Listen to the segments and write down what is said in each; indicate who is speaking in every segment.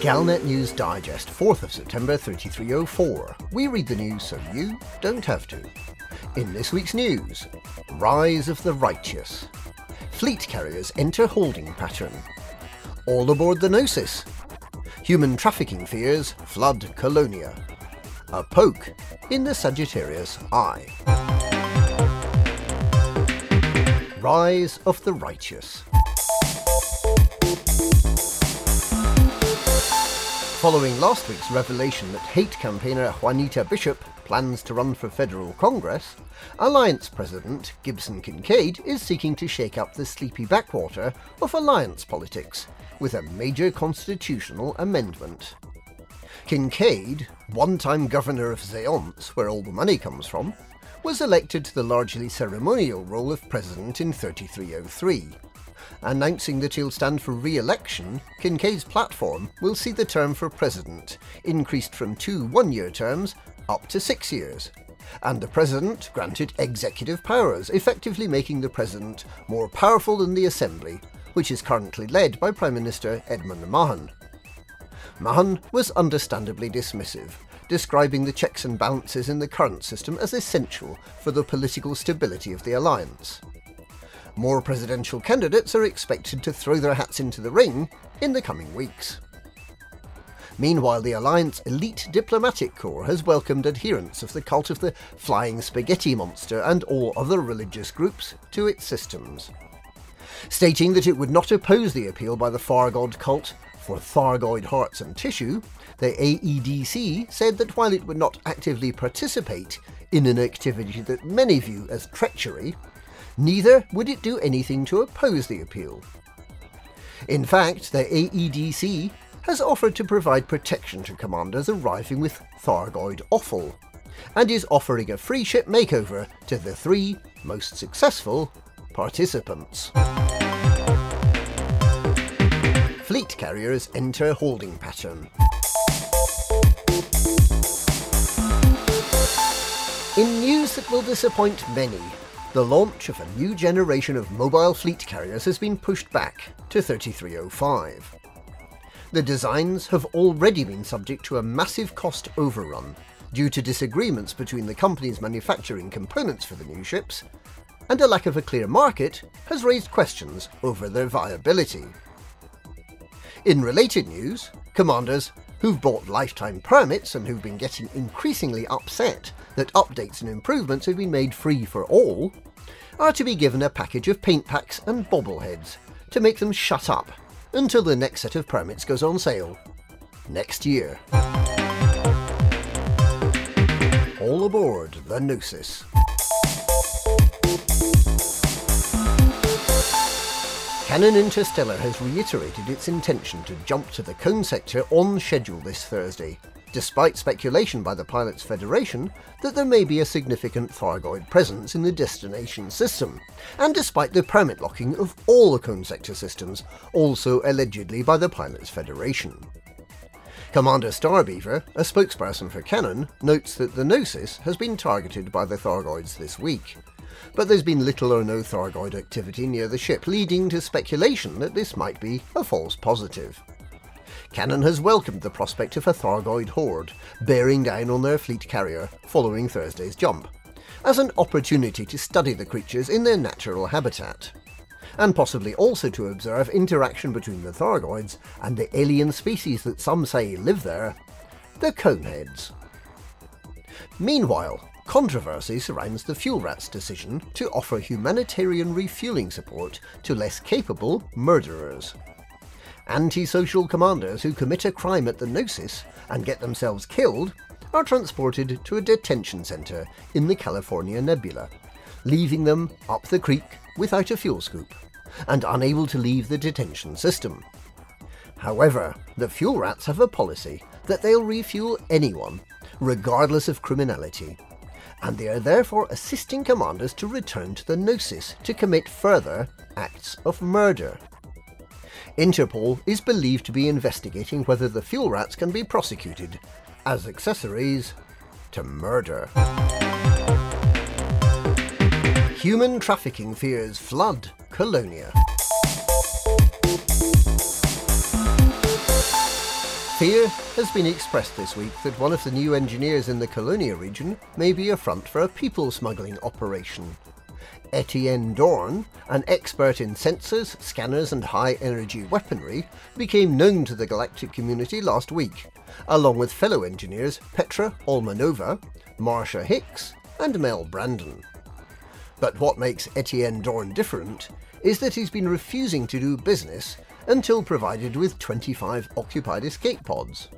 Speaker 1: Galnet News Digest, 4th of September 3304. We read the news so you don't have to. In this week's news, Rise of the Righteous. Fleet carriers enter holding pattern. All aboard the Gnosis. Human trafficking fears flood Colonia. A poke in the Sagittarius eye. Rise of the Righteous. Following last week's revelation that hate campaigner Juanita Bishop plans to run for federal Congress, Alliance President Gibson Kincaid is seeking to shake up the sleepy backwater of alliance politics with a major constitutional amendment. Kincaid, one time governor of Zaonce, where all the money comes from, was elected to the largely ceremonial role of president in 3303 announcing that he'll stand for re election, Kincaid's platform will see the term for president increased from two one year terms up to six years. And the president granted executive powers, effectively making the president more powerful than the assembly, which is currently led by Prime Minister Edmund Mahon. Mahon was understandably dismissive, describing the checks and balances in the current system as essential for the political stability of the alliance. More presidential candidates are expected to throw their hats into the ring in the coming weeks. Meanwhile, the Alliance elite diplomatic corps has welcomed adherents of the cult of the flying spaghetti monster and all other religious groups to its systems. Stating that it would not oppose the appeal by the Thargoid cult for Thargoid hearts and tissue, the AEDC said that while it would not actively participate in an activity that many view as treachery, neither would it do anything to oppose the appeal. In fact, the AEDC has offered to provide protection to commanders arriving with Thargoid offal, and is offering a free ship makeover to the three most successful participants. Fleet carriers enter holding pattern. In news that will disappoint many, the launch of a new generation of mobile fleet carriers has been pushed back to 3305. The designs have already been subject to a massive cost overrun due to disagreements between the companies manufacturing components for the new ships, and a lack of a clear market has raised questions over their viability. In related news, commanders who've bought lifetime permits and who've been getting increasingly upset that updates and improvements have been made free for all, are to be given a package of paint packs and bobbleheads to make them shut up until the next set of permits goes on sale next year. All aboard the Gnosis. Canonn Interstellar has reiterated its intention to jump to the Cone sector on schedule this Thursday, despite speculation by the Pilots Federation that there may be a significant Thargoid presence in the destination system, and despite the permit locking of all the Cone sector systems, also allegedly by the Pilots Federation. Commander Starbeaver, a spokesperson for Canonn, notes that the Gnosis has been targeted by the Thargoids this week, but there's been little or no Thargoid activity near the ship, leading to speculation that this might be a false positive. Canonn has welcomed the prospect of a Thargoid horde bearing down on their fleet carrier following Thursday's jump, as an opportunity to study the creatures in their natural habitat, and possibly also to observe interaction between the Thargoids and the alien species that some say live there, the Coneheads. Meanwhile, Controversy surrounds the Fuel Rat's decision to offer humanitarian refueling support to less capable murderers. Antisocial commanders who commit a crime at the Gnosis and get themselves killed are transported to a detention centre in the California Nebula, leaving them up the creek without a fuel scoop and unable to leave the detention system. However, the Fuel Rats have a policy that they'll refuel anyone, regardless of criminality, and they are therefore assisting commanders to return to the Gnosis to commit further acts of murder. Interpol is believed to be investigating whether the fuel rats can be prosecuted as accessories to murder. Human trafficking fears flood Colonia. Fear has been expressed this week that one of the new engineers in the Colonia region may be a front for a people smuggling operation. Etienne Dorn, an expert in sensors, scanners, and high energy weaponry, became known to the galactic community last week, along with fellow engineers Petra Olmanova, Marsha Hicks, and Mel Brandon. But what makes Etienne Dorn different is that he's been refusing to do business until provided with 25 occupied escape pods.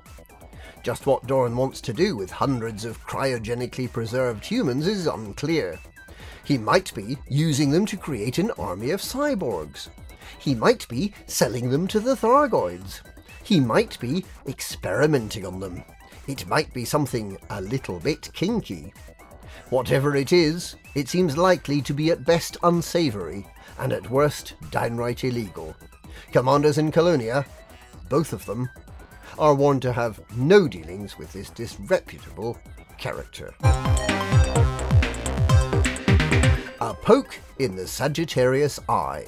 Speaker 1: Just what Dorn wants to do with hundreds of cryogenically preserved humans is unclear. He might be using them to create an army of cyborgs. He might be selling them to the Thargoids. He might be experimenting on them. It might be something a little bit kinky. Whatever it is, it seems likely to be at best unsavoury and at worst downright illegal. Commanders in Colonia, both of them, are warned to have no dealings with this disreputable character. A poke in the Sagittarius eye.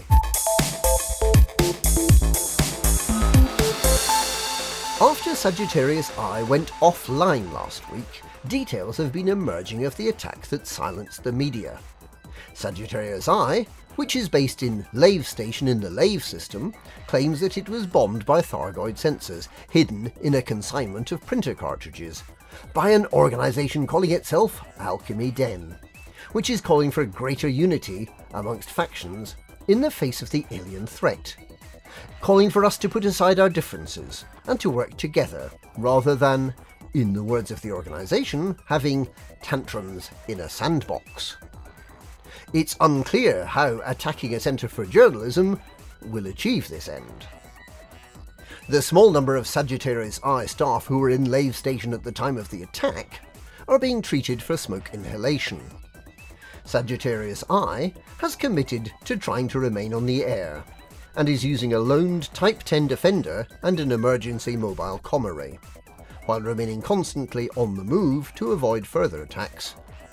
Speaker 1: After Sagittarius Eye went offline last week, details have been emerging of the attack that silenced the media. Sagittarius Eye which is based in Lave Station in the Lave system, claims that it was bombed by Thargoid sensors hidden in a consignment of printer cartridges by an organisation calling itself Alchemy Den, which is calling for greater unity amongst factions in the face of the alien threat, calling for us to put aside our differences and to work together rather than, in the words of the organisation, having tantrums in a sandbox. It's unclear how attacking a centre for journalism will achieve this end. The small number of Sagittarius Eye staff who were in Lave Station at the time of the attack are being treated for smoke inhalation. Sagittarius Eye has committed to trying to remain on the air and is using a loaned Type 10 Defender and an emergency mobile com array, while remaining constantly on the move to avoid further attacks